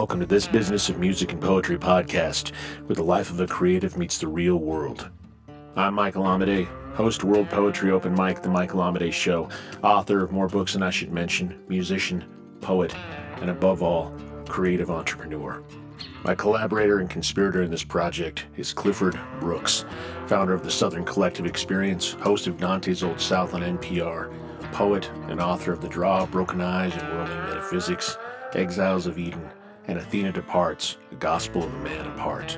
Welcome to this Business of Music and Poetry podcast, where the life of a creative meets the real world. I'm Michael Amidei, host World Poetry Open Mic, The Michael Amidei Show, author of more books than I should mention, musician, poet, and above all, creative entrepreneur. My collaborator and conspirator in this project is Clifford Brooks, founder of the Southern Collective Experience, host of Dante's Old South on NPR, poet and author of The Draw, Broken Eyes, and Worldly Metaphysics, Exiles of Eden, and Athena Departs, The Gospel of a Man Apart.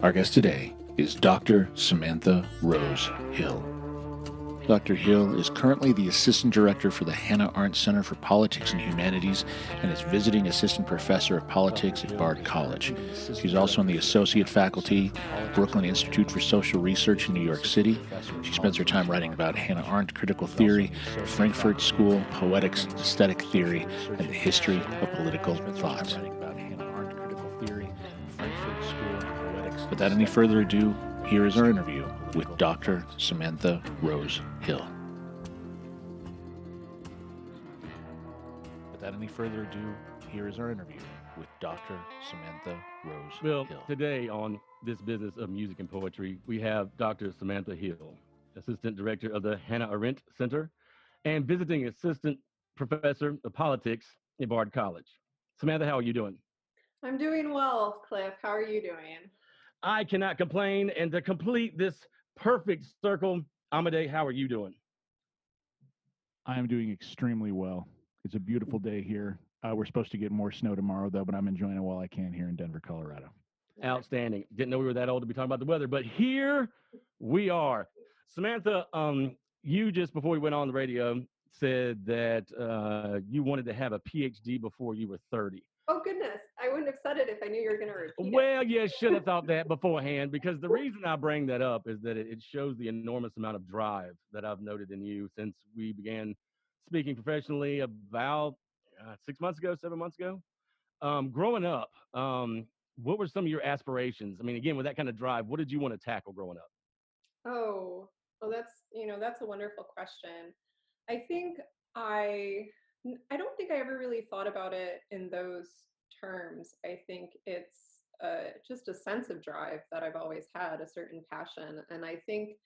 Our guest today is Dr. Samantha Rose Hill. Dr. Hill is currently the Assistant Director for the Hannah Arendt Center for Politics and Humanities and is visiting Assistant Professor of Politics at Bard College. She's also in the Associate Faculty, Brooklyn Institute for Social Research in New York City. She spends her time writing about Hannah Arendt critical theory, the Frankfurt School, poetics, aesthetic theory, and the history of political thought. Without any further ado, here is our interview with Dr. Samantha Rose Hill. Without any further ado, here is our interview with Dr. Samantha Rose well, Hill. today on this business of music and poetry, we have Dr. Samantha Hill, Assistant Director of the Hannah Arendt Center and visiting Assistant Professor of Politics at Bard College. Samantha, how are you doing? I'm doing well, Cliff. How are you doing? I cannot complain. And to complete this perfect circle. Amidei, how are you doing? I am doing extremely well. It's a beautiful day here. Uh, we're supposed to get more snow tomorrow, though, but I'm enjoying it while I can here in Denver, Colorado. Outstanding. Didn't know we were that old to be talking about the weather, but here we are. Samantha, um, you just before we went on the radio said that uh, you wanted to have a PhD before you were 30. Oh goodness, I wouldn't have said it if I knew you were going to repeat Well, it. you should have thought that beforehand because the reason I bring that up is that it shows the enormous amount of drive that I've noted in you since we began speaking professionally about uh, six months ago, seven months ago. Um, growing up, um, what were some of your aspirations? I mean, again, with that kind of drive, what did you want to tackle growing up? Oh, well, that's you know that's a wonderful question. I think I I don't think I ever really thought about it in those terms. I think it's uh, just a sense of drive that I've always had, a certain passion. And I think,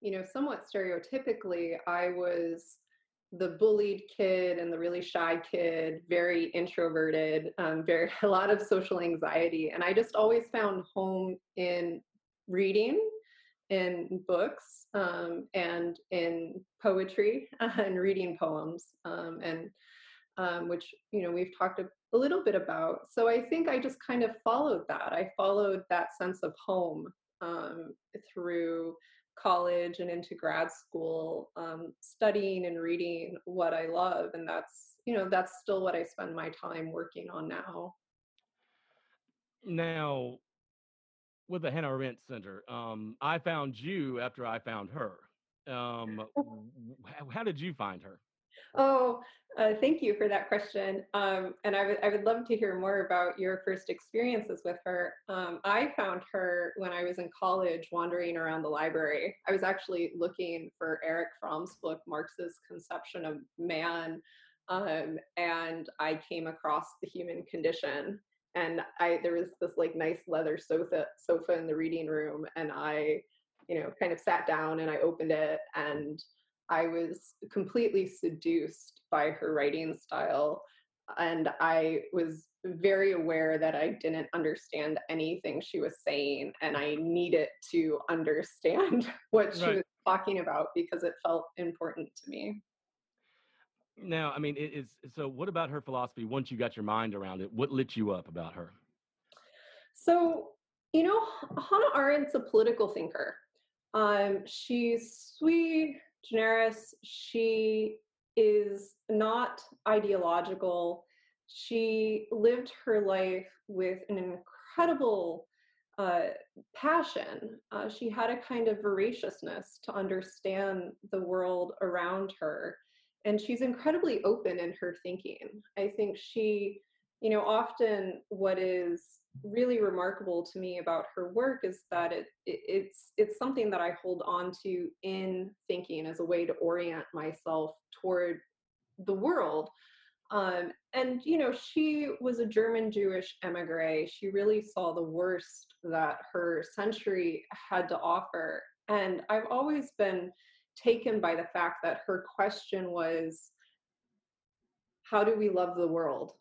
you know, somewhat stereotypically, I was the bullied kid and the really shy kid, very introverted, um, very a lot of social anxiety. And I just always found home in reading, in books, um, and in poetry and reading poems. Um, and um, which you know we've talked a, little bit about. So I think I just kind of followed that. I followed that sense of home um, through college and into grad school, um, studying and reading what I love, and that's you know that's still what I spend my time working on now. Now, with the Hannah Arendt Center, um, I found you after I found her. Um, how did you find her? Oh, uh, thank you for that question. Um, and I would I would love to hear more about your first experiences with her. Um, I found her when I was in college, wandering around the library. I was actually looking for Erich Fromm's book, Marx's Conception of Man, um, and I came across The Human Condition. And I there was this like nice leather sofa sofa in the reading room, and I, you know, kind of sat down and I opened it and I was completely seduced by her writing style. And I was very aware that I didn't understand anything she was saying, and I needed to understand what she right. was talking about because it felt important to me. Now, I mean, it is so. What about her philosophy? Once you got your mind around it, what lit you up about her? So, you know, Hannah Arendt's a political thinker. Um, she's sui generis she is not ideological. She lived her life with an incredible uh, passion. Uh, she had a kind of voraciousness to understand the world around her and she's incredibly open in her thinking. I think she you know often what is really remarkable to me about her work is that it, it, it's it's something that I hold on to in thinking as a way to orient myself toward the world. Um, and you know, she was a German Jewish emigre. She really saw the worst that her century had to offer. And I've always been taken by the fact that her question was, how do we love the world?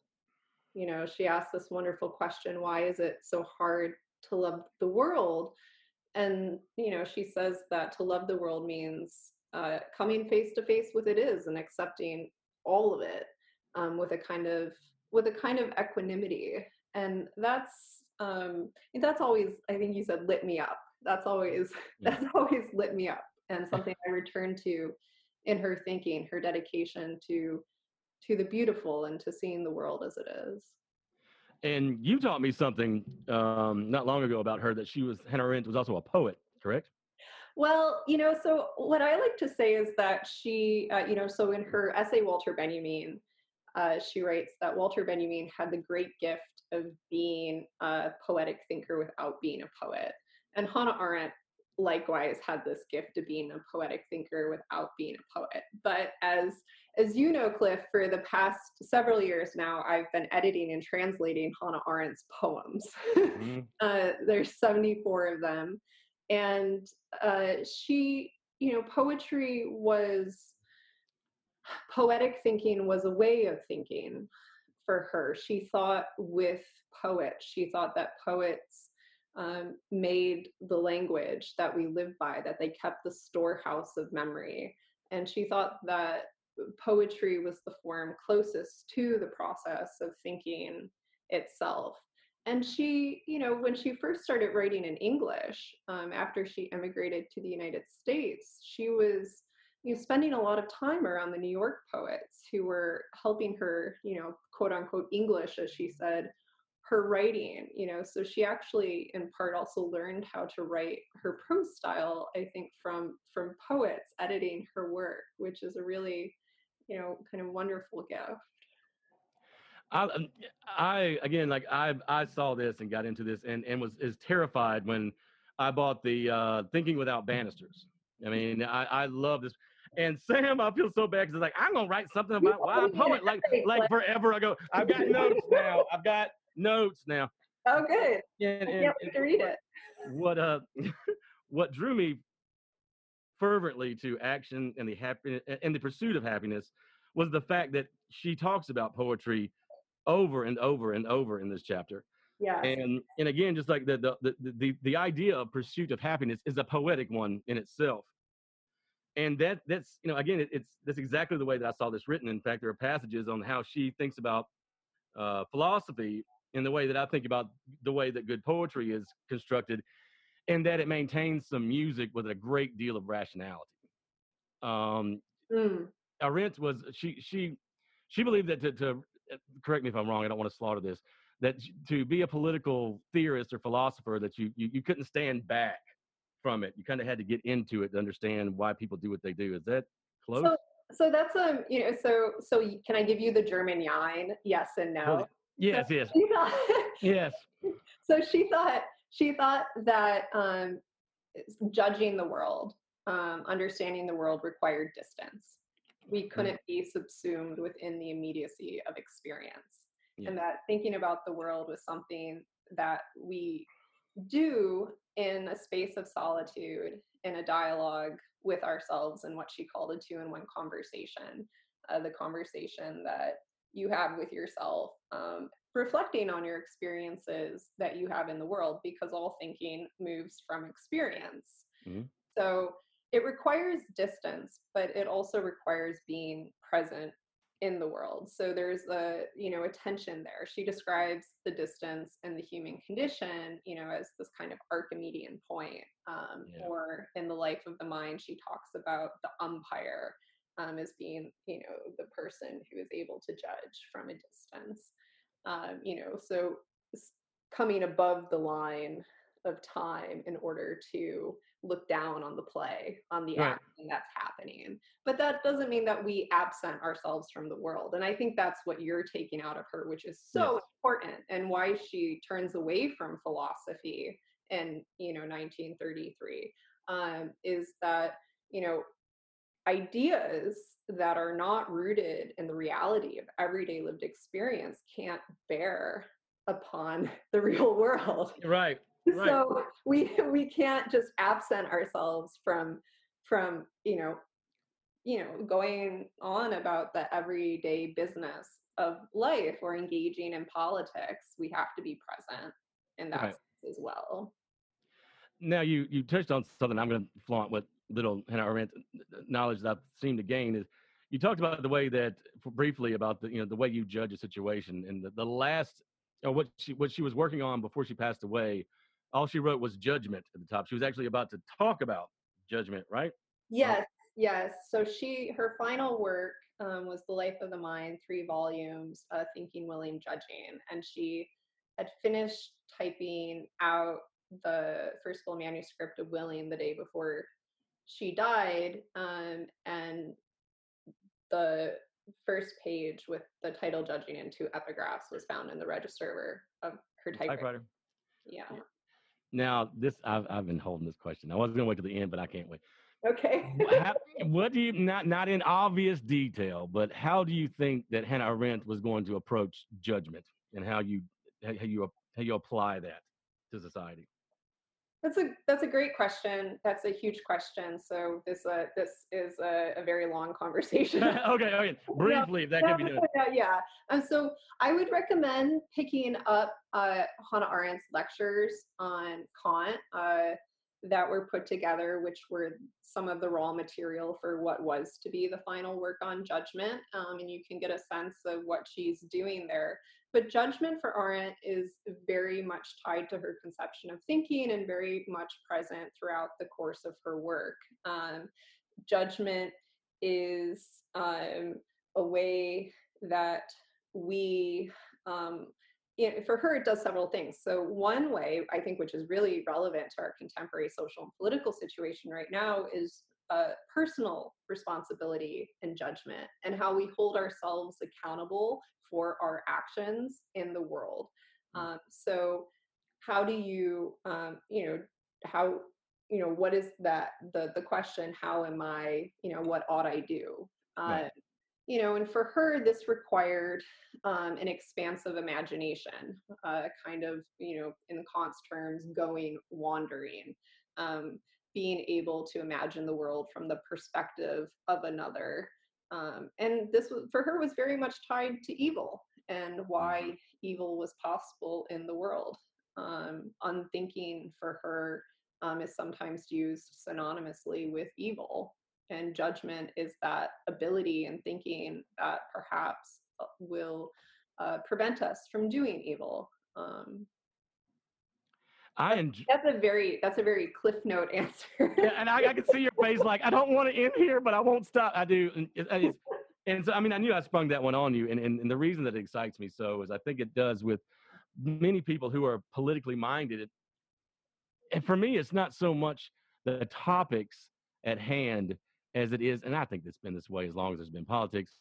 You know, she asked this wonderful question, why is it so hard to love the world? And, you know, she says that to love the world means uh, coming face to face with it is and accepting all of it um, with a kind of with a kind of equanimity and that's um, that's always i think you said lit me up that's always yeah. that's always lit me up and something i return to in her thinking her dedication to to the beautiful and to seeing the world as it is and you taught me something um, not long ago about her that she was hannah arendt was also a poet correct well, you know, so what I like to say is that she, uh, you know, so in her essay, Walter Benjamin, uh, she writes that Walter Benjamin had the great gift of being a poetic thinker without being a poet. And Hannah Arendt likewise had this gift of being a poetic thinker without being a poet. But as as you know, Cliff, for the past several years now, I've been editing and translating Hannah Arendt's poems. Mm-hmm. uh, there's 74 of them, and uh, she you know poetry was poetic thinking was a way of thinking for her she thought with poets she thought that poets um, made the language that we live by that they kept the storehouse of memory and she thought that poetry was the form closest to the process of thinking itself. And she you know when she first started writing in english um, after she emigrated to the united states she was you know spending a lot of time around the new york poets who were helping her you know quote unquote english as she said her writing you know. So she actually in part also learned how to write her prose style i think from from poets editing her work which is a really you know kind of wonderful gift I, um, I again, like I, I saw this and got into this and, and was is terrified when I bought the uh, Thinking Without Banisters. I mean, I, I love this. And Sam, I feel so bad because it's like I'm gonna write something about why I'm poet like like forever ago. I've got notes now. I've got notes now. Oh, good. And, and, and to read it. What uh, what drew me fervently to action and the happiness and the pursuit of happiness was the fact that she talks about poetry over and over and over in this chapter. Yeah. And and again, just like the the, the the the idea of pursuit of happiness is a poetic one in itself. And that that's you know again it, it's that's exactly the way that I saw this written. In fact, there are passages on how she thinks about uh, philosophy in the way that I think about the way that good poetry is constructed, and that it maintains some music with a great deal of rationality. Um, mm. Arendt was she she she believed that to, to uh, correct me if I'm wrong. I don't want to slaughter this. That to be a political theorist or philosopher, that you you, you couldn't stand back from it. You kind of had to get into it to understand why people do what they do. Is that close? So, so that's um you know so so can I give you the German Jein? Yes and no. Yes, so yes, thought, yes. So she thought she thought that um, judging the world, um, understanding the world required distance we mm. couldn't be subsumed within the immediacy of experience yeah. and that thinking about the world was something that we do in a space of solitude in a dialogue with ourselves and what she called a two-in-one conversation uh, the conversation that you have with yourself um, reflecting on your experiences that you have in the world because all thinking moves from experience mm-hmm. so it requires distance but it also requires being present in the world so there's a you know a tension there she describes the distance and the human condition you know as this kind of archimedean point um, yeah. or in the life of the mind she talks about the umpire um, as being you know the person who is able to judge from a distance um, you know so coming above the line of time in order to look down on the play, on the right. action that's happening. But that doesn't mean that we absent ourselves from the world. And I think that's what you're taking out of her, which is so yes. important and why she turns away from philosophy in, you know, 1933, um, is that, you know, ideas that are not rooted in the reality of everyday lived experience can't bear upon the real world. Right. Right. So we we can't just absent ourselves from from you know you know going on about the everyday business of life or engaging in politics. We have to be present in that Right. as well. now you you touched on something i'm going to flaunt what little Hannah knowledge that i've seemed to gain is you talked about the way that briefly about the you know the way you judge a situation and the, the last what she what she was working on before she passed away all she wrote was judgment at the top she was actually about to talk about judgment right Yes, yes. So she her final work um, was The Life of the Mind, three volumes, uh, Thinking, Willing, Judging, and she had finished typing out the first full manuscript of Willing the day before she died, um, and the first page with the title "Judging" and two epigraphs was found in the register of her typewriter. typewriter Yeah. now this I've, I've been holding this question i was going to wait to the end but i can't wait Okay. How, what do you not not in obvious detail, but how do you think that Hannah Arendt was going to approach judgment and how you how you how you apply that to society? That's a that's a great question. That's a huge question. So this uh this is a, a very long conversation. okay, okay. Briefly, if that can be done. yeah, yeah. And so I would recommend picking up uh, Hannah Arendt's lectures on Kant uh, that were put together, which were some of the raw material for what was to be the final work on judgment. Um, and you can get a sense of what she's doing there. But judgment for Arendt is very much tied to her conception of thinking and very much present throughout the course of her work. Um, judgment is um, a way that we um, it, for her it does several things so one way i think which is really relevant to our contemporary social and political situation right now is uh, personal responsibility and judgment and how we hold ourselves accountable for our actions in the world. Um, so how do you um, you know how you know what is that the the question how am i you know what ought i do? Uh, Right. you know and for her this required um, an expansive imagination uh, kind of you know in kant's terms going wandering. Um, being able to imagine the world from the perspective of another um, and this was for her was very much tied to evil and why evil was possible in the world um, unthinking for her um, is sometimes used synonymously with evil. And judgment is that ability and thinking that perhaps uh, will uh, prevent us from doing evil. Um, I enjoy. that's a very that's a very cliff note answer. Yeah, and I, I can see your face like I don't want to end here, but I won't stop. I do, and, and and so I mean I knew I sprung that one on you, and, and and the reason that it excites me so is I think it does with many people who are politically minded. And for me, it's not so much the topics at hand as it is, and I think it's been this way as long as there's been politics.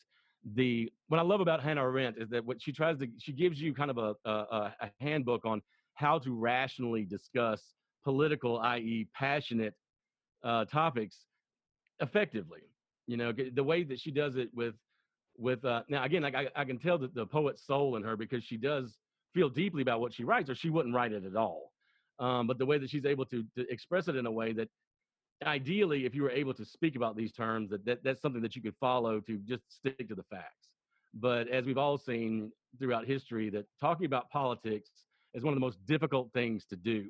The what I love about Hannah Arendt is that what she tries to she gives you kind of a, a a handbook on how to rationally discuss political, i.e., passionate uh, topics effectively. You know, the way that she does it with with uh, now again, like I, I can tell that the poet's soul in her because she does feel deeply about what she writes, or she wouldn't write it at all. Um, but the way that she's able to, to express it in a way that ideally, if you were able to speak about these terms, that, that that's something that you could follow to just stick to the facts. But as we've all seen throughout history, that talking about politics is one of the most difficult things to do.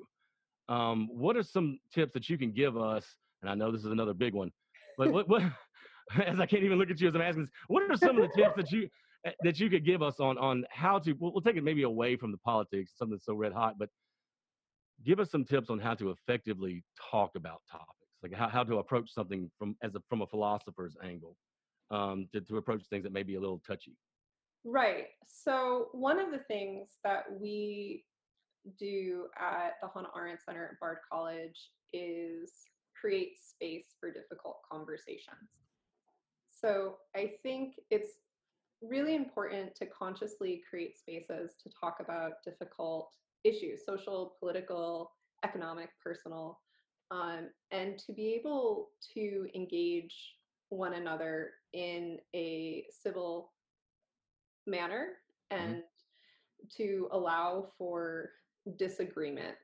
Um, what are some tips that you can give us? And I know this is another big one, but what, what as I can't even look at you as I'm asking this, what are some of the tips that you eh, that you could give us on on how to? We'll, we'll take it maybe away from the politics, something that's so red hot, but give us some tips on how to effectively talk about topics, like how, how to approach something from as a from a philosopher's angle, um, to to approach things that may be a little touchy. Right. So one of the things that we do at the Hannah Arendt Center at Bard College is create space for difficult conversations. So I think it's really important to consciously create spaces to talk about difficult issues, social, political, economic, personal, um, and to be able to engage one another in a civil manner and mm-hmm. to allow for disagreement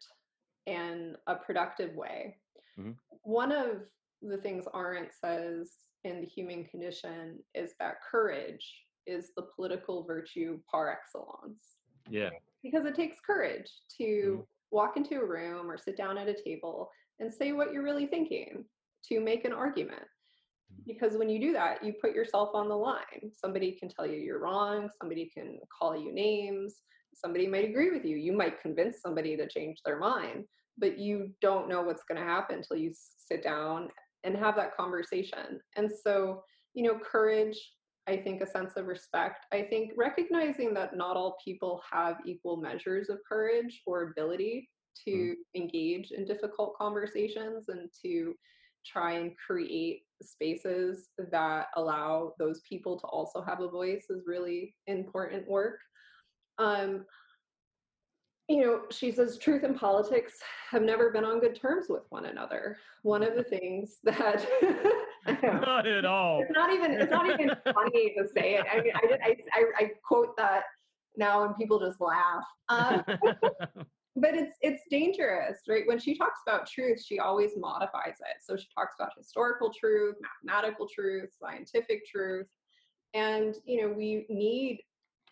in a productive way. Mm-hmm. One of the things Arendt says in the human condition is that courage is the political virtue par excellence. Yeah. Because it takes courage to mm-hmm. walk into a room or sit down at a table and say what you're really thinking, to make an argument. Because when you do that, you put yourself on the line. Somebody can tell you you're wrong, somebody can call you names, somebody might agree with you. You might convince somebody to change their mind, but you don't know what's going to happen until you sit down and have that conversation. And so, you know, courage, I think a sense of respect. I think recognizing that not all people have equal measures of courage or ability to mm. engage in difficult conversations and to try and create spaces that allow those people to also have a voice is really important work. Um, you know, she says truth and politics have never been on good terms with one another. One of the things that not at all. It's not even it's not even funny to say it. I mean, I I, I, I quote that now and people just laugh. Uh, but it's it's dangerous, right? When she talks about truth, she always modifies it. So she talks about historical truth, mathematical truth, scientific truth, and you know we need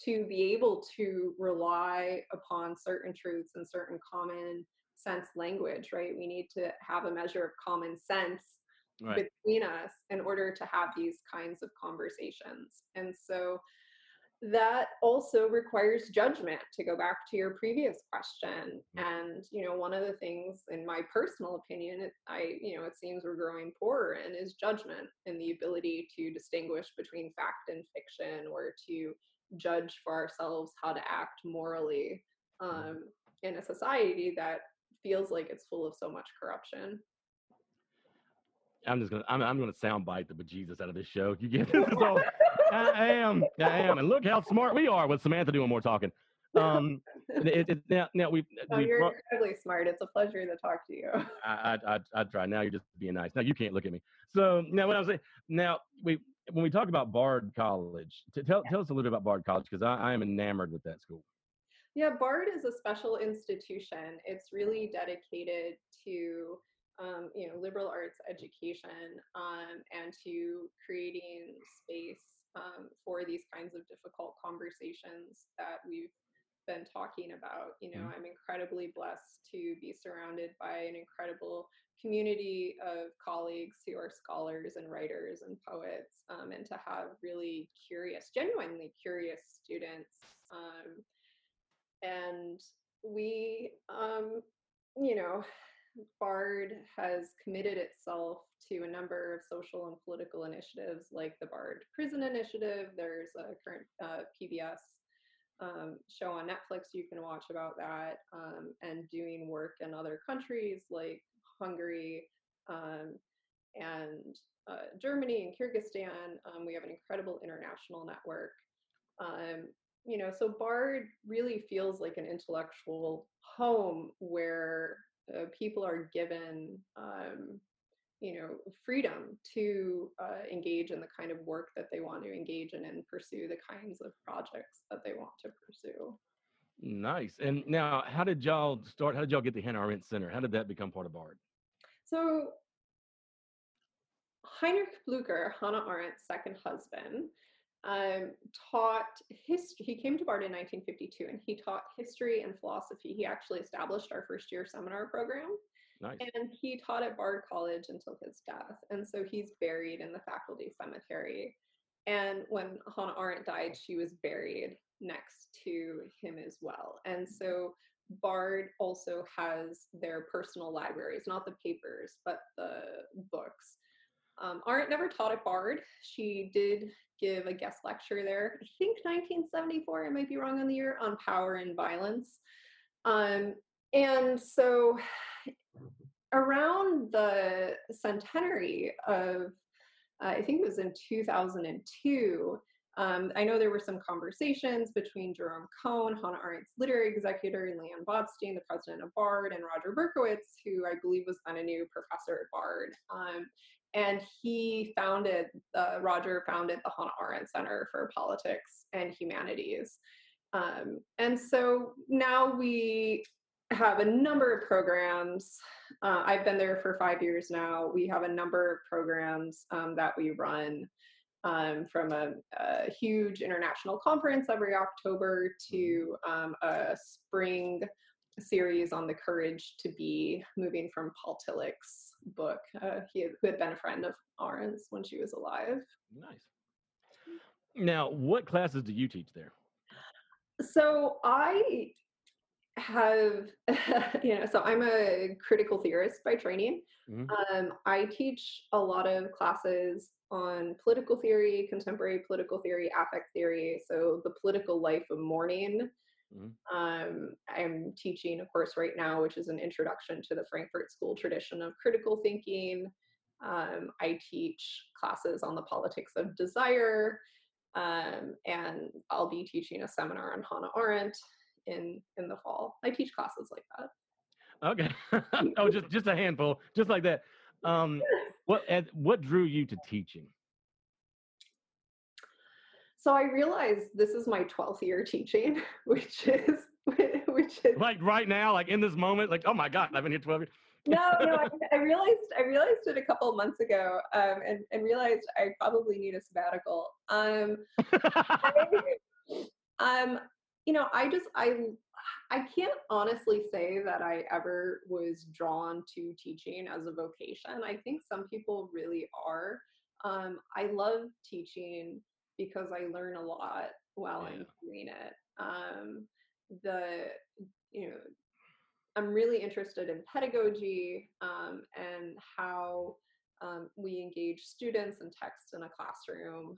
to be able to rely upon certain truths and certain common sense language, right? We need to have a measure of common sense right. between us in order to have these kinds of conversations. And so that also requires judgment to go back to your previous question and you know one of the things in my personal opinion it, i you know it seems we're growing poorer in is judgment and the ability to distinguish between fact and fiction or to judge for ourselves how to act morally um, in a society that feels like it's full of so much corruption. I'm just gonna I'm, I'm gonna soundbite the bejesus out of this show. You get this? So I am, I am, and look how smart we are with Samantha doing more talking. Um, it, it, now, now we. Oh, you're brought, incredibly smart. It's a pleasure to talk to you. I, I, I, I try. Now you're just being nice. Now you can't look at me. So now what I was saying. Now we when we talk about Bard College, tell, tell us a little bit about Bard College because I, I am enamored with that school. Yeah, Bard is a special institution. It's really dedicated to um, you know liberal arts education um, and to creating space um, for these kinds of difficult conversations that we've been talking about. You know, mm-hmm. I'm incredibly blessed to be surrounded by an incredible community of colleagues who are scholars and writers and poets, um, and to have really curious, genuinely curious students. Um, and we, um, you know, BARD has committed itself to a number of social and political initiatives like the BARD Prison Initiative. There's a current uh, PBS um, show on Netflix you can watch about that, um, and doing work in other countries like Hungary um, and uh, Germany and Kyrgyzstan. Um, we have an incredible international network. Um, you know, so BARD really feels like an intellectual home where uh, people are given um, you know freedom to uh, engage in the kind of work that they want to engage in and pursue the kinds of projects that they want to pursue. Nice and now how did y'all start how did y'all get the hannah arendt center? How did that become part of bard so heinrich blücher hannah arendt's second husband um, taught history. He came to Bard in 1952 and he taught history and philosophy. He actually established our first year seminar program. Nice. And he taught at Bard College until his death. And so he's buried in the faculty cemetery. And when Hannah Arendt died, she was buried next to him as well. And so Bard also has their personal libraries, not the papers, but the books. Um, Arendt never taught at Bard. She did give a guest lecture there, I think 1974, I might be wrong on the year, on power and violence. Um, and so around the centenary of, uh, I think it was in 2002, um, I know there were some conversations between Jerome Kohn, Hannah Arendt's literary executor, and Leon Botstein, the president of BARD, and Roger Berkowitz, who I believe was then a new professor at BARD. Um, and he founded, uh, Roger founded the Hannah Arendt Center for Politics and Humanities. Um, and so now we have a number of programs. Uh, I've been there for five years now. We have a number of programs um, that we run um, from a, a, huge international conference every October to um, a spring series on the courage to be moving from Paul Tillich's book. Uh, he who had been a friend of Arendt's when she was alive. Nice. Now, what classes do you teach there? So I have, you know, so I'm a critical theorist by training. Mm-hmm. Um, I teach a lot of classes on political theory, contemporary political theory, affect theory, so the political life of mourning. Mm-hmm. Um, I'm teaching a course right now, which is an introduction to the Frankfurt School tradition of critical thinking. Um, I teach classes on the politics of desire, um, and I'll be teaching a seminar on Hannah Arendt in in the fall. I teach classes like that. Okay. oh, just just a handful, just like that. Um, what what drew you to teaching? So I realized this is my 12th year teaching, which is which is like right now, like in this moment, like oh my god, I've been here 12 years. no, no, I, I, realized I realized it a couple of months ago, um, and and realized I probably need a sabbatical. Um, I, um, you know, I just I I can't honestly say that I ever was drawn to teaching as a vocation. I think some people really are. Um, I love teaching because I learn a lot while yeah. I'm doing it. Um, the you know, I'm really interested in pedagogy um, and how um, we engage students and text in a classroom,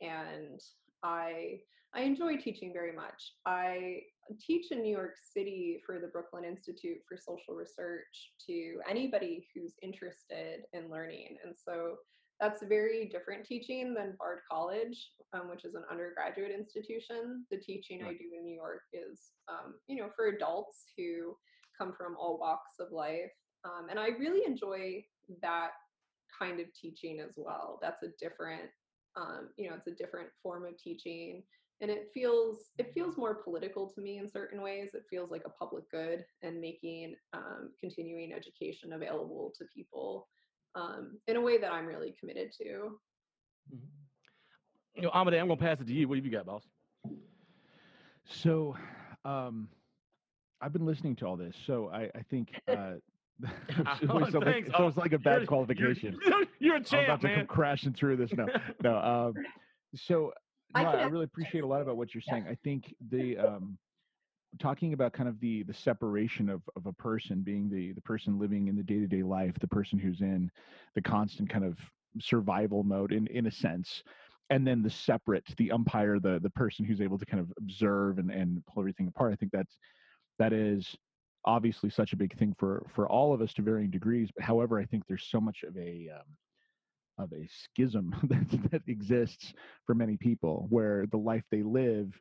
and I I enjoy teaching very much. I teach in New York City for the Brooklyn Institute for Social Research to anybody who's interested in learning. And so that's very different teaching than Bard College, um, which is an undergraduate institution. The teaching I do in New York is, um, you know, for adults who come from all walks of life. Um, and I really enjoy that kind of teaching as well. That's a different, um, you know, it's a different form of teaching and it feels it feels more political to me in certain ways it feels like a public good and making um, continuing education available to people um, in a way that i'm really committed to mm-hmm. you know Amidei, i'm going to pass it to you what have you got boss so um, i've been listening to all this so i, I think uh, oh, so, like, so it's like a bad you're, qualification. You're, you're, a champ, I'm about to man. come crashing through this. No, no. Um, so no, I, I, really appreciate a lot about what you're saying. I think the um, talking about kind of the the separation of of a person being the the person living in the day to day life, the person who's in the constant kind of survival mode in in a sense, and then the separate, the umpire, the the person who's able to kind of observe and and pull everything apart. I think that's that is obviously such a big thing for for all of us to varying degrees. But however, I think there's so much of a um, of a schism that, that exists for many people where the life they live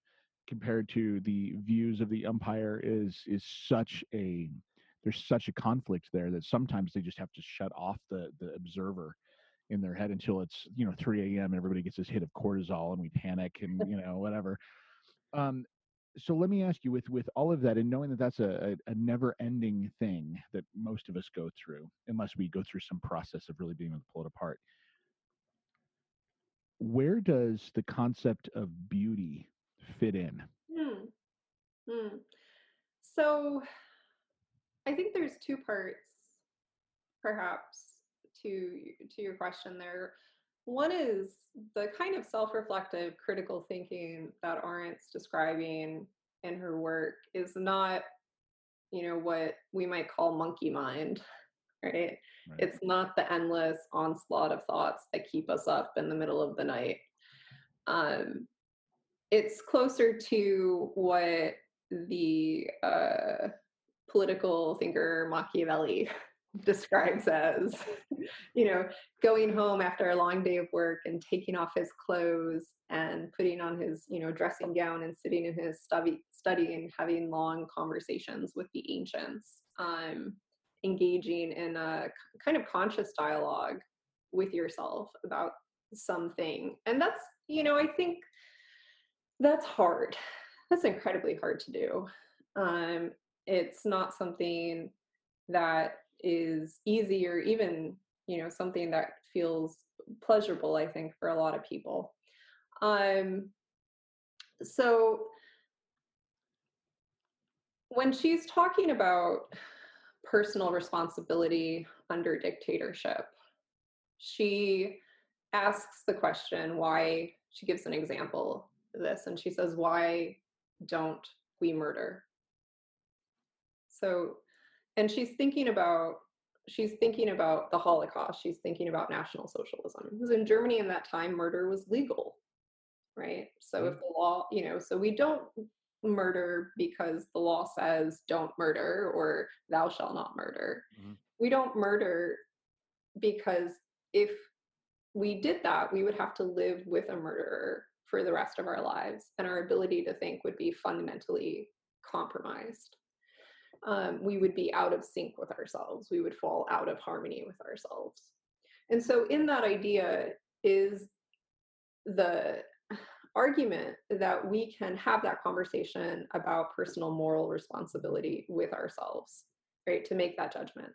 compared to the views of the umpire is is such a there's such a conflict there that sometimes they just have to shut off the the observer in their head until it's you know 3 a.m and everybody gets this hit of cortisol and we panic and you know whatever. Um so let me ask you with with all of that and knowing that that's a, a, a never ending thing that most of us go through unless we go through some process of really being able to pull it apart. Where does the concept of beauty fit in? Hmm. Hmm. So I think there's two parts, perhaps, to to your question there. One is the kind of self-reflective critical thinking that Arendt's describing in her work is not, you know, what we might call monkey mind, right? right? It's not the endless onslaught of thoughts that keep us up in the middle of the night. Um, it's closer to what the uh, political thinker Machiavelli describes as, you know, going home after a long day of work and taking off his clothes and putting on his, you know, dressing gown and sitting in his study, study and having long conversations with the ancients. Um, engaging in a kind of conscious dialogue with yourself about something. And that's, you know, I think that's hard. That's incredibly hard to do. Um, it's not something that is easy or even, you know, something that feels pleasurable, I think, for a lot of people. Um, so when she's talking about personal responsibility under dictatorship, she asks the question why she gives an example this and she says why don't we murder? So and she's thinking about she's thinking about the holocaust. She's thinking about national socialism. Because in germany in that time murder was legal right? So mm-hmm. if the law you know so we don't murder because the law says don't murder or thou shall not murder. Mm-hmm. we don't murder because if we did that, we would have to live with a murderer for the rest of our lives, and our ability to think would be fundamentally compromised. Um, we would be out of sync with ourselves. We would fall out of harmony with ourselves. And so, in that idea, is the argument that we can have that conversation about personal moral responsibility with ourselves, right? To make that judgment.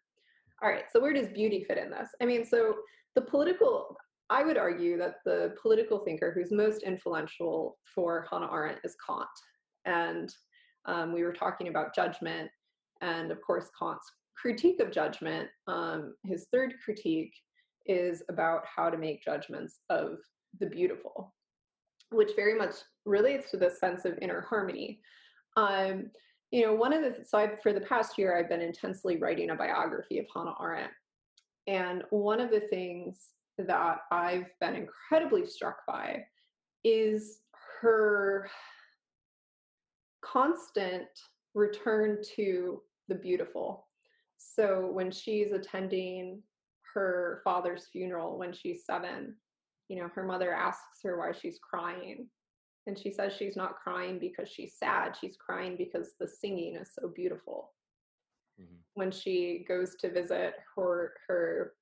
All right, so where does beauty fit in this? I mean, so the political I would argue that the political thinker who's most influential for Hannah Arendt is Kant. And um, we were talking about judgment, and of course, Kant's critique of judgment, um, his third critique is about how to make judgments of the beautiful, which very much relates to this sense of inner harmony. Um, you know, one of the so I've, for the past year, I've been intensely writing a biography of Hannah Arendt, and one of the things that I've been incredibly struck by is her constant return to the beautiful. So when she's attending her father's funeral when she's seven, you know, her mother asks her why she's crying. And she says she's not crying because she's sad, she's crying because the singing is so beautiful. Mm-hmm. When she goes to visit her her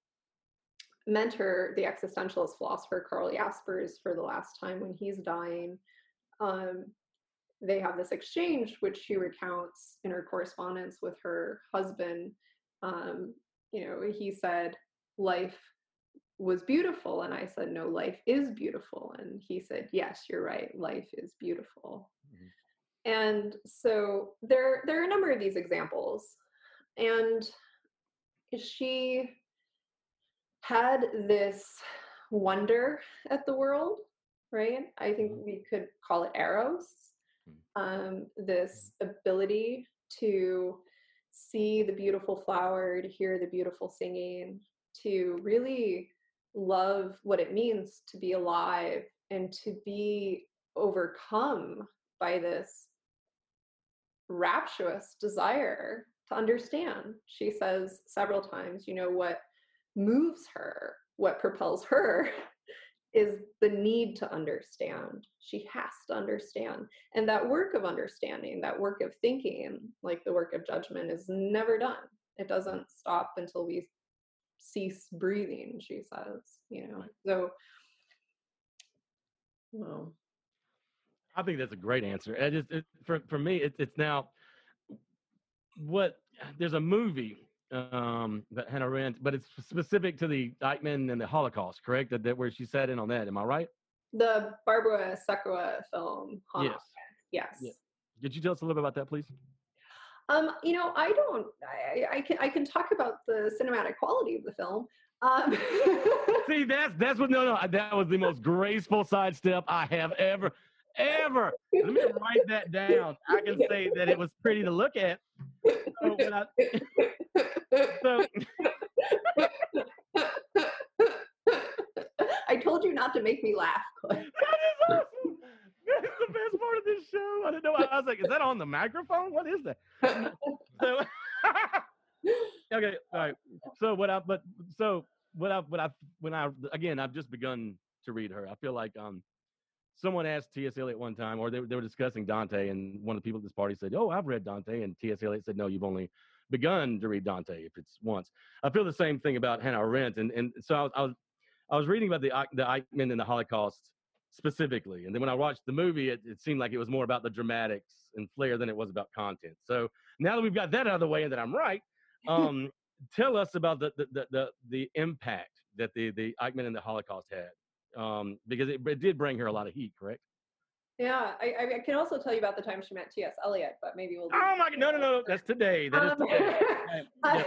mentor, the existentialist philosopher Karl Jaspers, for the last time when he's dying. Um, they have this exchange, which she recounts in her correspondence with her husband. Um, you know, he said, Life was beautiful. And I said, No, life is beautiful. And he said, Yes, you're right. Life is beautiful. Mm-hmm. And so there, there are a number of these examples. And she had this wonder at the world, right? I think mm-hmm. we could call it eros. Hmm. Um, this mm-hmm. ability to see the beautiful flower, to hear the beautiful singing, to really love what it means to be alive and to be overcome by this rapturous desire to understand. She says several times, you know, what moves her, what propels her, is the need to understand. She has to understand. And that work of understanding, that work of thinking, like the work of judgment, is never done. It doesn't stop until we cease breathing, she says, you know. So, well. I think that's a great answer. It is, it, for, for me, it, it's now what there's a movie um, that Hannah Arendt, but it's specific to the Eichmann and the Holocaust, correct? That, that where she sat in on that. Am I right? The Barbara Sukowa film. Yes. Yes. Yeah. Could you tell us a little bit about that, please? Um, you know, I don't. I, I can I can talk about the cinematic quality of the film. Um. See, that's that's what no no that was the most graceful sidestep I have ever ever. Let me write that down. I can say that it was pretty to look at. So I, so I told you not to make me laugh, That is awesome. That is the best part of this show. I didn't know. I was like, is that on the microphone? What is that? So, okay, all right. So what I but so what I what I when I again I've just begun to read her. I feel like um someone asked T.S. Eliot one time, or they, they were discussing Dante, and one of the people at this party said, "Oh, I've read Dante," and T.S. Eliot said, "No, you've only begun to read Dante if it's once." I feel the same thing about Hannah Arendt, and and so I was, I was I was reading about the the Eichmann and the Holocaust specifically, and then when I watched the movie, it, it seemed like it was more about the dramatics and flair than it was about content. So now that we've got that out of the way and that I'm right, um, tell us about the, the the, the the impact that the the Eichmann and the Holocaust had, um, because it, it did bring her a lot of heat, correct? Yeah, I, I can also tell you about the time she met T.S. Eliot, but maybe we'll. Oh my! No, no, no! That's today. That um, is today. uh,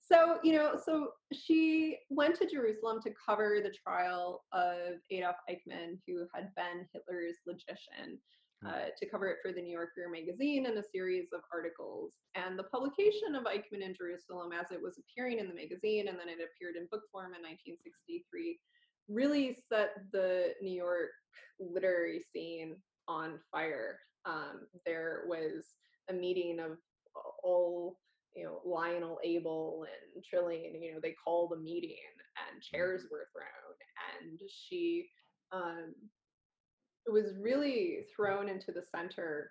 so you know, so she went to Jerusalem to cover the trial of Adolf Eichmann, who had been Hitler's logician, hmm. uh, to cover it for the New Yorker magazine and a series of articles. And the publication of Eichmann in Jerusalem, as it was appearing in the magazine, and then it appeared in book form in 1963, really set the New York literary scene on fire. Um, there was a meeting of all, you know, Lionel Abel and Trilling, you know, they called a meeting and chairs were thrown and she um, was really thrown into the center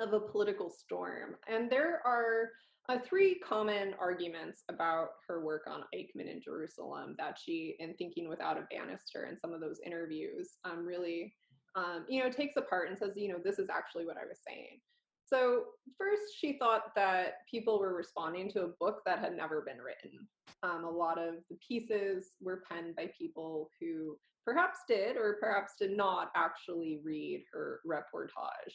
of a political storm. And there are uh, three common arguments about her work on Eichmann in Jerusalem that she, in Thinking Without a Banister and some of those interviews, um, really um, you know, takes apart and says, you know, this is actually what I was saying. So, first, she thought that people were responding to a book that had never been written. Um, a lot of the pieces were penned by people who perhaps did or perhaps did not actually read her reportage.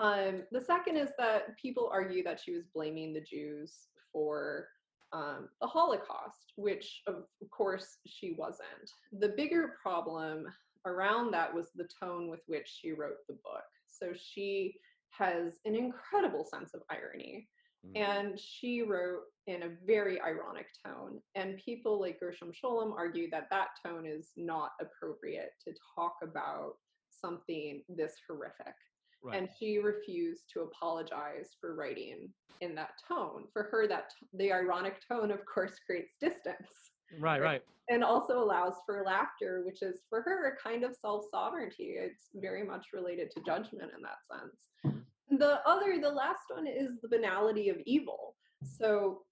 Mm-hmm. Um, the second is that people argue that she was blaming the Jews for um, the Holocaust, which of course she wasn't. The bigger problem around that was the tone with which she wrote the book. So she has an incredible sense of irony. Mm. And she wrote in a very ironic tone. And people like Gershom Scholem argue that that tone is not appropriate to talk about something this horrific. Right. And she refused to apologize for writing in that tone. For her, that t- the ironic tone, of course, creates distance. Right, right. And also allows for laughter, which is for her a kind of self sovereignty. It's very much related to judgment in that sense. The other, the last one is the banality of evil. So,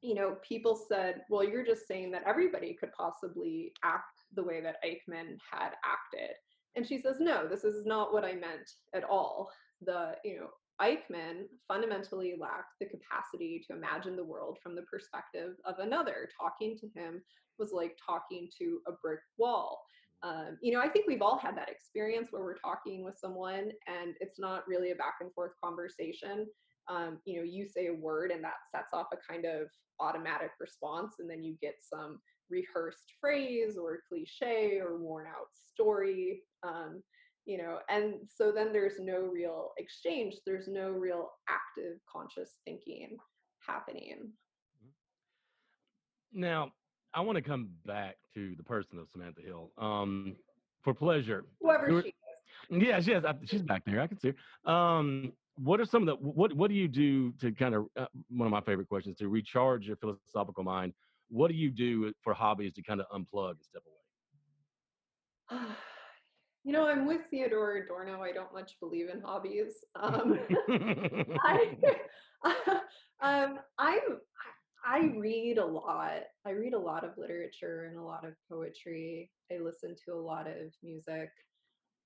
you know, people said, well, you're just saying that everybody could possibly act the way that Eichmann had acted. And she says, no, this is not what I meant at all. The, you know, Eichmann fundamentally lacked the capacity to imagine the world from the perspective of another. Talking to him was like talking to a brick wall. Um, you know, I think we've all had that experience where we're talking with someone and it's not really a back and forth conversation. Um, you know, you say a word and that sets off a kind of automatic response, and then you get some rehearsed phrase or cliche or worn out story. Um, you know and so then there's no real exchange there's no real active conscious thinking happening. Mm-hmm. now i want to come back to the person of samantha hill um, for pleasure. Whoever she is. Yeah she is she's back there i can see her. Um, what are some of the what what do you do to kind of uh, one of my favorite questions to recharge your philosophical mind what do you do for hobbies to kind of unplug and step away You know, I'm with Theodor Adorno. I don't much believe in hobbies. Um, I, um, I'm, I read a lot. I read a lot of literature and a lot of poetry. I listen to a lot of music.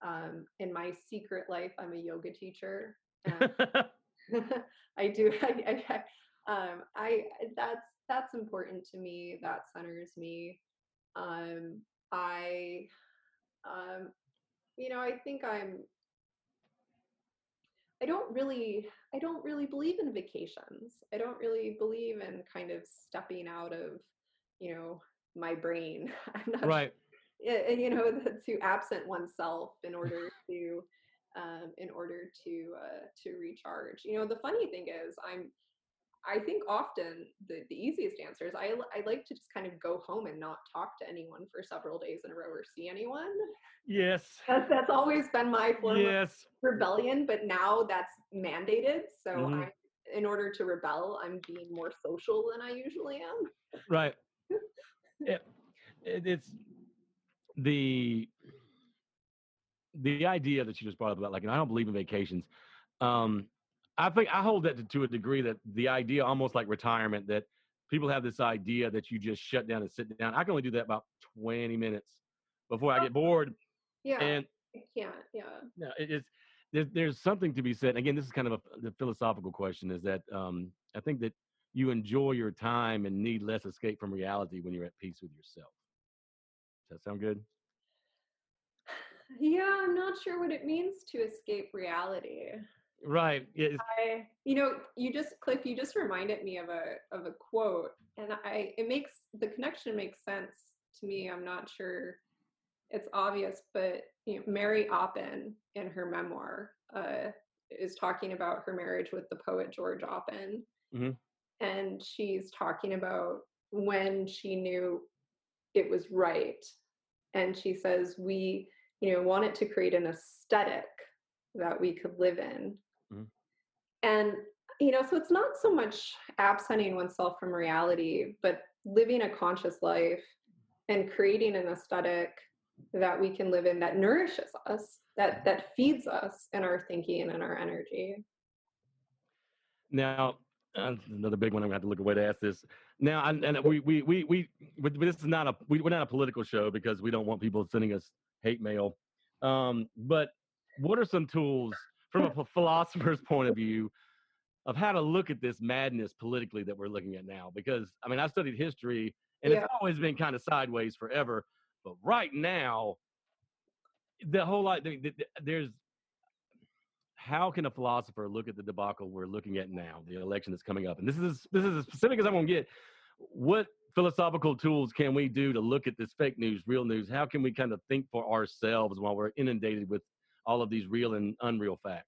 Um, in my secret life, I'm a yoga teacher. I do. I, I, um, I that's that's important to me. That centers me. Um, I um, you know, I think I'm I don't really I don't really believe in vacations. I don't really believe in kind of stepping out of, you know, my brain. I'm not right. You know, to absent oneself in order to um, in order to uh, to recharge. You know, the funny thing is, I'm I think often the, the easiest answer is I, I like to just kind of go home and not talk to anyone for several days in a row or see anyone. Yes. That's, that's always been my form yes. of rebellion, but now that's mandated. So mm-hmm. I, in order to rebel, I'm being more social than I usually am. Right. it, it, it's the the idea that you just brought up about like, and I don't believe in vacations. Um, I think I hold that to, to, a degree that the idea, almost like retirement, that people have this idea that you just shut down and sit down. I can only do that about 20 minutes before I Oh. get bored. Yeah. And I can't. Yeah. no, it is there's there's something to be said. Again, this is kind of a the philosophical question. Is that um, I think that you enjoy your time and need less escape from reality when you're at peace with yourself. Does that sound good? Yeah, I'm not sure what it means to escape reality. Right. Yeah, I, you know, you just Cliff, you just reminded me of a of a quote, and I it makes the connection makes sense to me. I'm not sure it's obvious, but you know, Mary Oppen in her memoir uh, is talking about her marriage with the poet George Oppen, Mhm. and she's talking about when she knew it was right, and she says we, you know, wanted to create an aesthetic that we could live in and you know so it's not so much absenting oneself from reality but living a conscious life and creating an aesthetic that we can live in that nourishes us that that feeds us in our thinking and our energy Now, uh, another big one. I'm gonna have to look away to ask this. Now, and, and we, we, we, we, this is not a, we, we're not a political show because we don't want people sending us hate mail. Um, but what are some tools from a philosopher's point of view of how to look at this madness politically that we're looking at now? Because I mean, I studied history and Yeah. it's always been kind of sideways forever, but right now, the whole the- there's how can a philosopher look at the debacle we're looking at now, the election that's coming up? And this is this is as specific as I'm going to get. What philosophical tools can we do to look at this fake news, real news? How can we kind of think for ourselves while we're inundated with all of these real and unreal facts?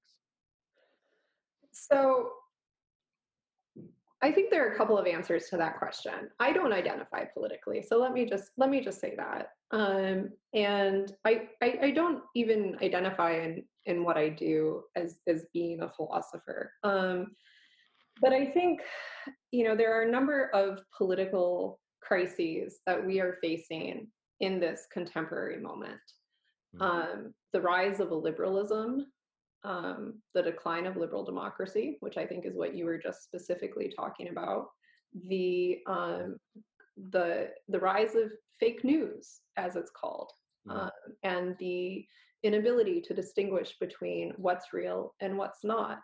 so i think there are a couple of answers to that question i don't identify politically so let me just let me just say that um, and I, I i don't even identify in in what i do as as being a philosopher um, but i think you know there are a number of political crises that we are facing in this contemporary moment. Um, the rise of a liberalism um, the decline of liberal democracy, which I think is what you were just specifically talking about, the um, the the rise of fake news, as it's called, Mhm. um, and the inability to distinguish between what's real and what's not.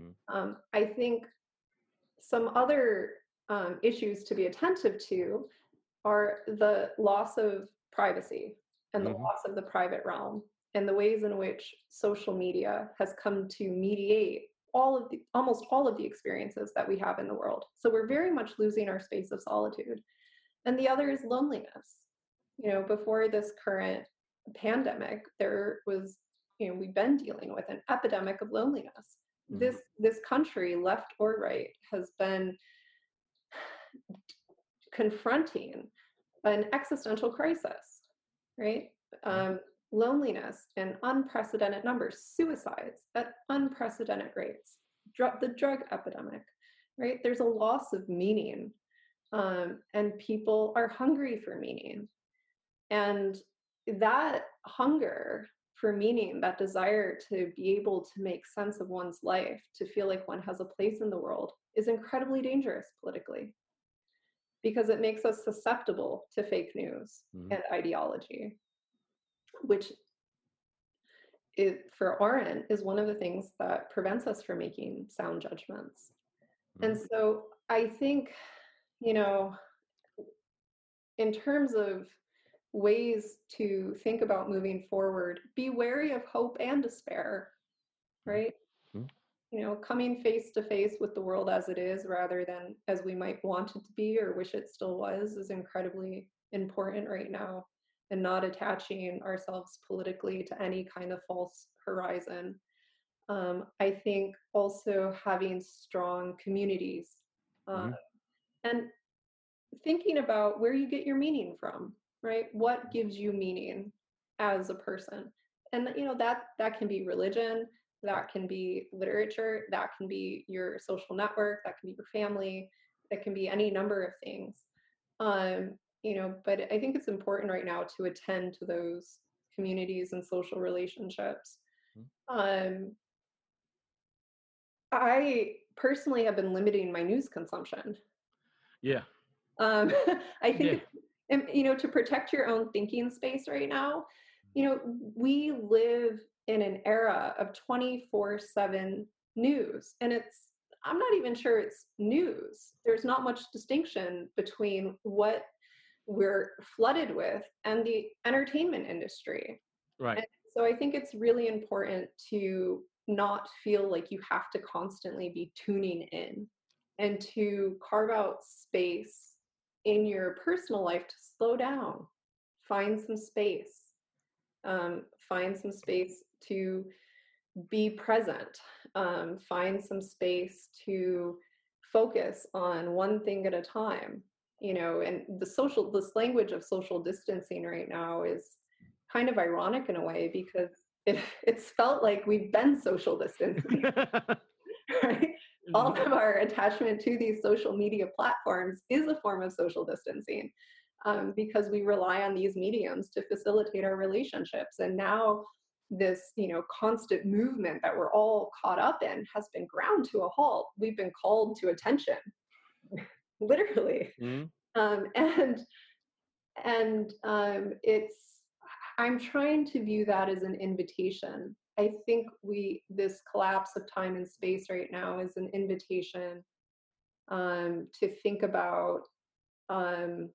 Mhm. Um, I think some other um, issues to be attentive to are the loss of privacy and the Mhm. loss of the private realm and the ways in which social media has come to mediate all of the almost all of the experiences that we have in the world. So we're very much losing our space of solitude. And the other is loneliness. You know before this current pandemic there was you know we've been dealing with an epidemic of loneliness. Mhm. this this country left or right has been confronting an existential crisis right? Um, loneliness in unprecedented numbers suicides at unprecedented rates Dru- the drug epidemic right? There's a loss of meaning um, and people are hungry for meaning. And that hunger for meaning that desire to be able to make sense of one's life to feel like one has a place in the world is incredibly dangerous politically because it makes us susceptible to fake news Mhm. and ideology which it, for Arendt is one of the things that prevents us from making sound judgments. And Mhm. so I think, you know, in terms of ways to think about moving forward, be wary of hope and despair, right? You know, coming face to face with the world as it is rather than as we might want it to be or wish it still was is incredibly important right now and not attaching ourselves politically to any kind of false horizon. Um, I think also having strong communities uh, and thinking about where you get your meaning from, right? What gives you meaning as a person? And you know that that can be religion, that can be literature, that can be your social network, that can be your family, that can be any number of things. Um, you know, but I think it's important right now to attend to those communities and social relationships. Um, I personally have been limiting my news consumption. Yeah. Um, I think, yeah. you know, to protect your own thinking space right now, you know, we live in an era of 24 7 news. And it's, I'm not even sure it's news. There's not much distinction between what we're flooded with and the entertainment industry. Right. And so I think it's really important to not feel like you have to constantly be tuning in and to carve out space in your personal life to slow down, find some space, um, find some space to be present, um, find some space to focus on one thing at a time. You know, and the social, this language of social distancing right now is kind of ironic in a way because it, it's felt like we've been social distancing. right? All of our attachment to these social media platforms is a form of social distancing um, because we rely on these mediums to facilitate our relationships. And now this you know constant movement that we're all caught up in has been ground to a halt we've been called to attention literally mm-hmm. um, and and um, it's i'm trying to view that as an invitation i think we this collapse of time and space right now is an invitation um, to think about um,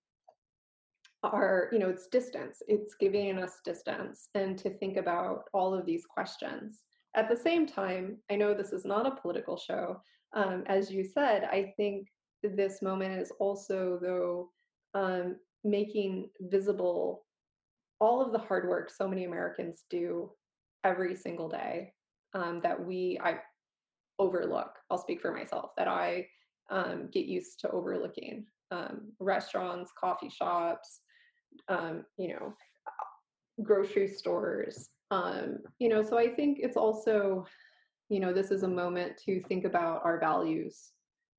are you know it's distance. It's giving us distance and to think about all of these questions. At the same time i know this is not a political show um, as you said i think this moment is also though um, making visible all of the hard work so many americans do every single day um, that we i overlook. I'll speak for myself that i um, get used to overlooking um, restaurants coffee shops um, you know, grocery stores. Um, you know, so I think it's also, you know, this is a moment to think about our values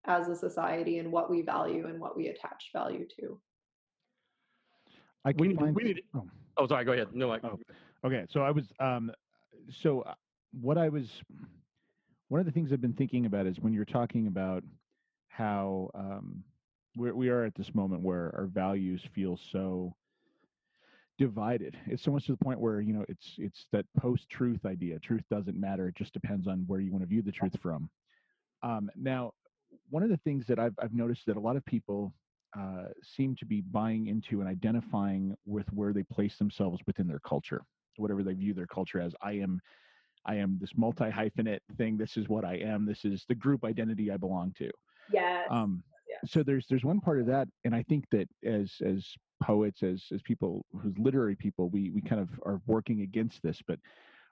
as a society and what we value and what we attach value to. I we, find, we need. Oh. oh, sorry. Go ahead. No, I. Oh, okay. So I was. Um, so uh, what I was. One of the things I've been thinking about is when you're talking about how um, we're, we are at this moment where our values feel so divided. It's so much to the point where you know it's it's that post-truth idea. Truth doesn't matter. It just depends on where you want to view the truth from. Um, now, one of the things that I've I've noticed that a lot of people uh, seem to be buying into and identifying with where they place themselves within their culture, whatever they view their culture as. I am. I am this multi hyphenate thing. This is what I am. This is the group identity I belong to. yeah Um, so there's there's one part of that and i think that as as poets as as people who's literary people we we kind of are working against this but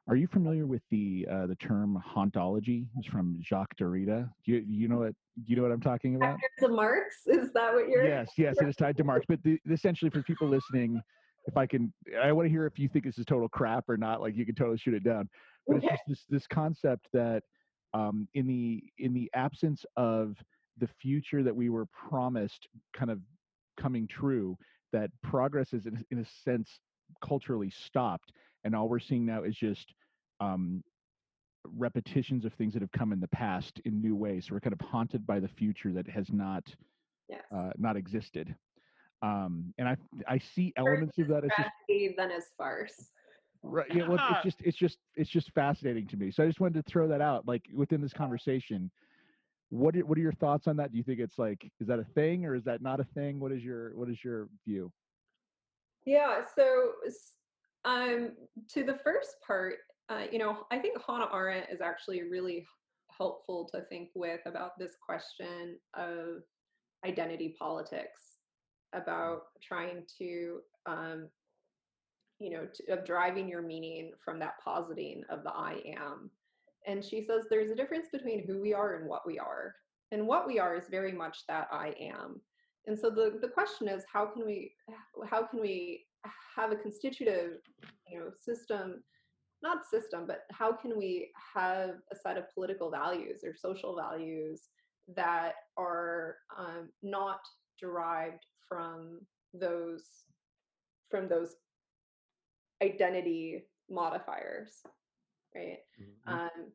are you familiar with the uh, the term hauntology? It's from jacques derrida. Do you, you know what do you know what i'm talking about? to marx? Is that what you're yes yes it is tied to marx but the, essentially for people listening if i can i want to hear if you think this is total crap or not like you can totally shoot it down but okay. it's just this this concept that um, in the in the absence of the future that we were promised kind of coming true that progress is in, in a sense culturally stopped and all we're seeing now is just um, repetitions of things that have come in the past in new ways so we're kind of haunted by the future that has not yes. uh, not existed. Um, and i i see elements of that as just, then as farce. Right yeah well it's just it's just it's just fascinating to me so i just wanted to throw that out like within this conversation what are, what are your thoughts on that? Do you think it's like is that a thing or is that not a thing? What is your what is your view? Yeah so um to the first part uh, you know i think hannah arendt is actually really helpful to think with about this question of identity politics about trying to um you know to, of driving your meaning from that positing of the i am and she says there's a difference between who we are and what we are. And what we are is very much that I am. And so the, the question is how can we how can we have a constitutive you know system not system but how can we have a set of political values or social values that are um, not derived from those from those identity modifiers right mm-hmm. um,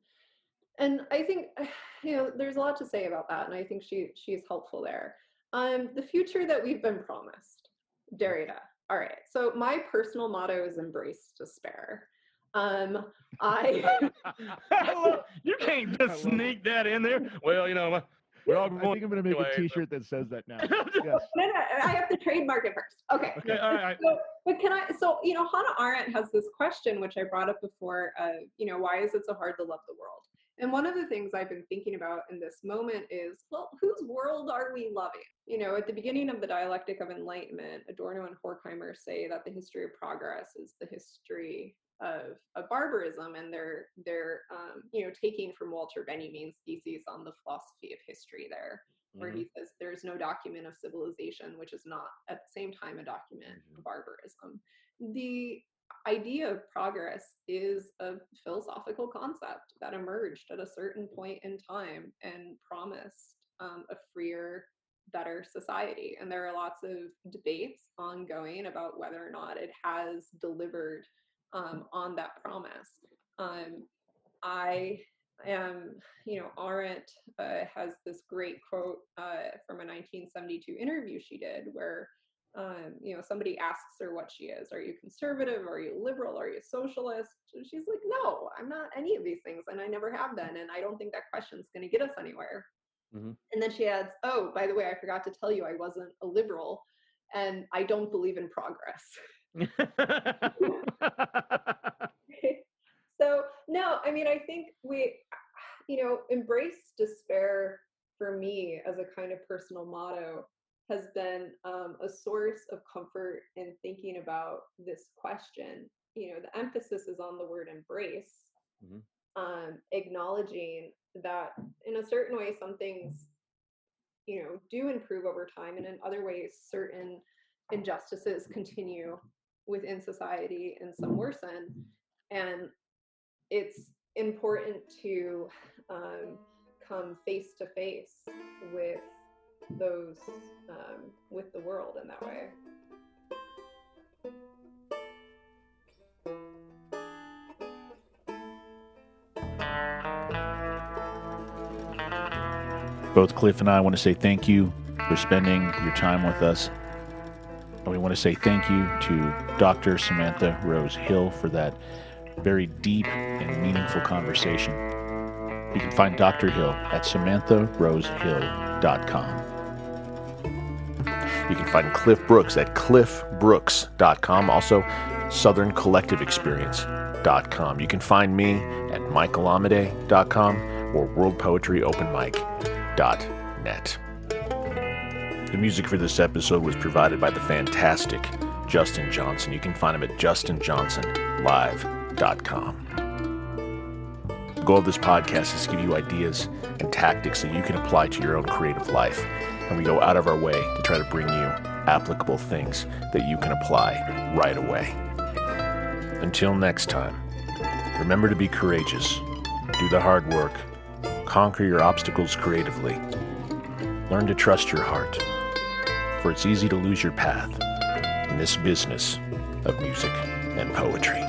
and i think you know there's a lot to say about that and i think she she's helpful there Um, the future that we've been promised. Derrida. All right. So my personal motto is embrace despair. Um, I, I love, you can't just sneak that in there. Well, you know, we're all going I think I'm going to make anyway, a T-shirt so. that says that now. yes. No, no, I have to trademark it first. Okay. Okay. All right. So, but can I? So you know, Hannah Arendt has this question, which I brought up before. Uh, you know, why is it so hard to love the world? And one of the things I've been thinking about in this moment is, well, whose world are we loving? You know, at the beginning of the dialectic of enlightenment, Adorno and Horkheimer say that the history of progress is the history of, of barbarism, and they're they're um, you know taking from Walter Benjamin's thesis on the philosophy of history there, where mm-hmm. he says there's no document of civilization which is not at the same time a document mm-hmm. of barbarism. The idea of progress is a philosophical concept that emerged at a certain point in time and promised um, a freer, better society. And there are lots of debates ongoing about whether or not it has delivered um, on that promise. Um, I am, you know, Arendt uh, has this great quote uh, from a 1972 interview she did where um, you know, somebody asks her what she is. Are you conservative? Are you liberal? Are you socialist? And she's like, no, I'm not any of these things, and I never have been, and I don't think that question's going to get us anywhere. Mm-hmm. And then she adds, oh, by the way, I forgot to tell you, I wasn't a liberal, and I don't believe in progress. so no, I mean, I think we, you know, embrace despair for me as a kind of personal motto has been um, a source of comfort in thinking about this question. You know, the emphasis is on the word embrace, mm-hmm. um, acknowledging that in a certain way, some things, you know, do improve over time, and in other ways, certain injustices continue within society and some worsen. And it's important to um, come face to face with those um, with the world in that way. Both Cliff and I want to say thank you for spending your time with us. And we want to say thank you to Dr. Samantha Rose Hill for that very deep and meaningful conversation. You can find Dr. Hill at samantharosehill.com. You can find Cliff Brooks at cliffbrooks.com. Also, southerncollectiveexperience.com. You can find me at michaelamade.com or worldpoetryopenmic.net. The music for this episode was provided by the fantastic Justin Johnson. You can find him at justinjohnsonlive.com. The goal of this podcast is to give you ideas and tactics that you can apply to your own creative life and we go out of our way to try to bring you applicable things that you can apply right away. Until next time, remember to be courageous, do the hard work, conquer your obstacles creatively, learn to trust your heart, for it's easy to lose your path in this business of music and poetry.